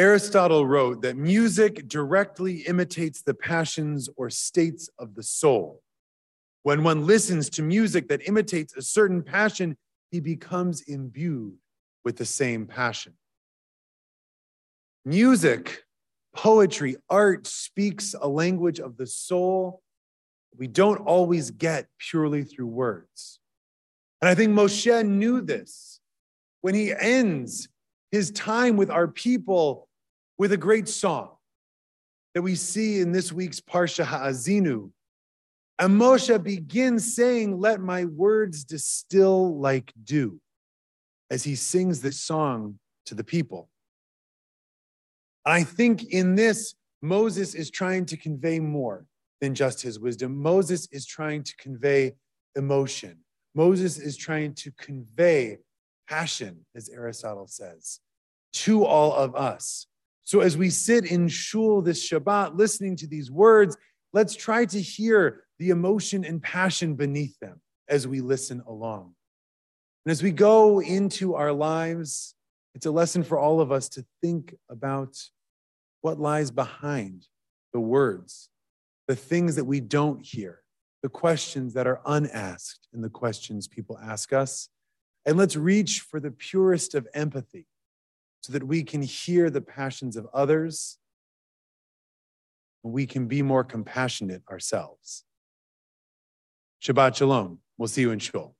Aristotle wrote that music directly imitates the passions or states of the soul. When one listens to music that imitates a certain passion, he becomes imbued with the same passion. Music, poetry, art speaks a language of the soul we don't always get purely through words. And I think Moshe knew this when he ends his time with our people with a great song that we see in this week's Parsha Ha'azinu. And Moshe begins saying, Let my words distill like dew, as he sings this song to the people. I think in this, Moses is trying to convey more than just his wisdom. Moses is trying to convey emotion. Moses is trying to convey passion, as Aristotle says, to all of us. So as we sit in shul this Shabbat, listening to these words, let's try to hear the emotion and passion beneath them as we listen along. And as we go into our lives, it's a lesson for all of us to think about what lies behind the words, the things that we don't hear, the questions that are unasked, and the questions people ask us. And let's reach for the purest of empathy so that we can hear the passions of others and we can be more compassionate ourselves. Shabbat Shalom. We'll see you in Shul.